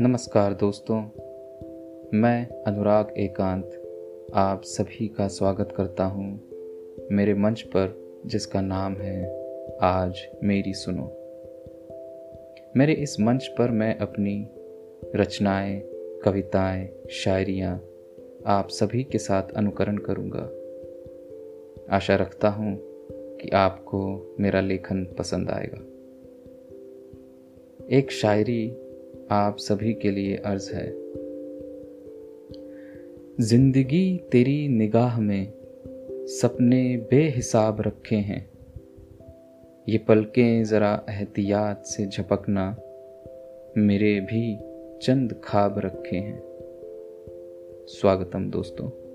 नमस्कार दोस्तों, मैं अनुराग एकांत आप सभी का स्वागत करता हूँ मेरे मंच पर, जिसका नाम है आज मेरी सुनो। मेरे इस मंच पर मैं अपनी रचनाएँ, कविताएँ, शायरियाँ आप सभी के साथ अनुकरण करूँगा। आशा रखता हूँ कि आपको मेरा लेखन पसंद आएगा। एक शायरी आप सभी के लिए अर्ज़ है। ज़िंदगी तेरी निगाह में, सपने बेहिसाब रखे हैं। ये पलकें ज़रा एहतियात से झपकना, मेरे भी चंद खाब रखे हैं। स्वागतम दोस्तों।